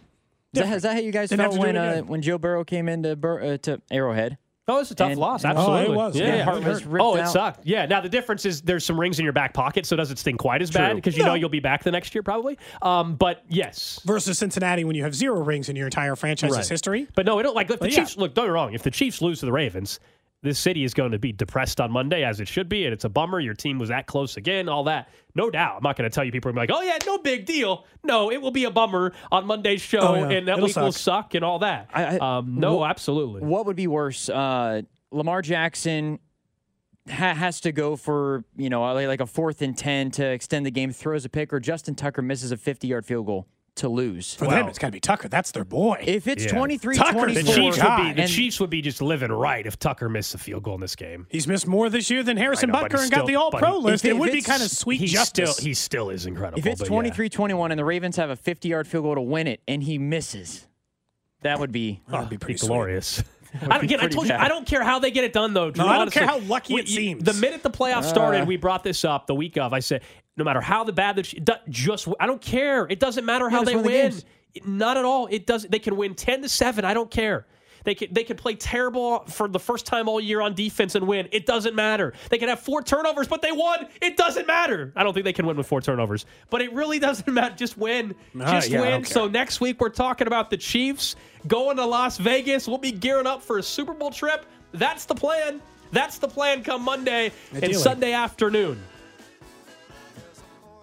Is that, is that how you guys Didn't felt when uh, when Joe Burrow came into Bur- uh, to Arrowhead? Oh, it's a tough And- loss. Oh, it Absolutely. was. Yeah, Yeah, yeah. heart was Oh, it out. sucked. Yeah. Now the difference is there's some rings in your back pocket, so it doesn't sting quite as bad because you know you'll be back the next year probably. Um, but yes. versus Cincinnati when you have zero rings in your entire franchise's Right. history. But no, it don't like if the Well, yeah. Chiefs look. Don't get me wrong. If the Chiefs lose to the Ravens, this city is going to be depressed on Monday as it should be, and it's a bummer. Your team was that close again, all that. No doubt. I'm not going to tell you people are like, oh yeah, no big deal. No, it will be a bummer on Monday's show, Oh, yeah. and that It'll week will suck. suck and all that. I- I- um, no, wha- absolutely. What would be worse? Uh, Lamar Jackson ha- has to go for you know like a fourth and ten to extend the game, throws a pick, or Justin Tucker misses a 50 yard field goal to lose. For them, it's got to be Tucker. That's their boy. If it's Yeah. 23 Tucker, 24, The Chiefs would be the and- Chiefs would be just living right if Tucker missed a field goal in this game. He's missed more this year than Harrison I know, Butker he's and got the all pro list. if- It would be kind of sweet He's justice. still he still is incredible. If it's but yeah. 23 21 and the Ravens have a 50 yard field goal to win it and he misses, that would be. That'd be Be pretty sweet. glorious. I, be again, I told you. I don't care how they get it done, though. Drew, No, I don't honestly. care how lucky We- it seems. The minute the playoffs started, Uh. we brought this up the week of. I said, no matter how the bad that just, I don't care. It doesn't matter how they win the Not at all. It doesn't. They can win ten to seven. I don't care. They could they could play terrible for the first time all year on defense and win. It doesn't matter. They could have four turnovers, but they won. It doesn't matter. I don't think they can win with four turnovers, but it really doesn't matter. Just win. Ah, Just yeah, win. So next week we're talking about the Chiefs going to Las Vegas. We'll be gearing up for a Super Bowl trip. That's the plan. That's the plan come Monday and Sunday afternoon.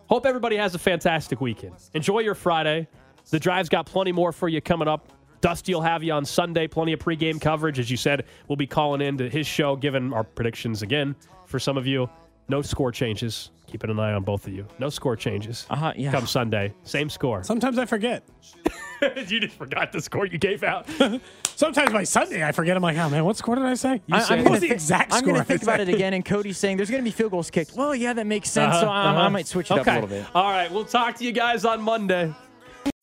Hope everybody has a fantastic weekend. Enjoy your Friday. The drive's got plenty more for you coming up. Dusty will have you on Sunday. Plenty of pregame coverage. As you said, we'll be calling in to his show, giving our predictions again for some of you. No score changes. Keeping an eye on both of you. No score changes. Uh-huh, yeah. Come Sunday. Same score. Sometimes I forget. you just forgot the score you gave out. Sometimes by Sunday I forget. I'm like, oh man, what score did I say? You I, said, am gonna was the thi- exact I'm score? gonna I think about it again, and Cody's saying there's going to be field goals kicked. Well, yeah, that makes sense. so Uh-huh, I, I uh-huh. might switch it okay. up a little bit. All right. We'll talk to you guys on Monday.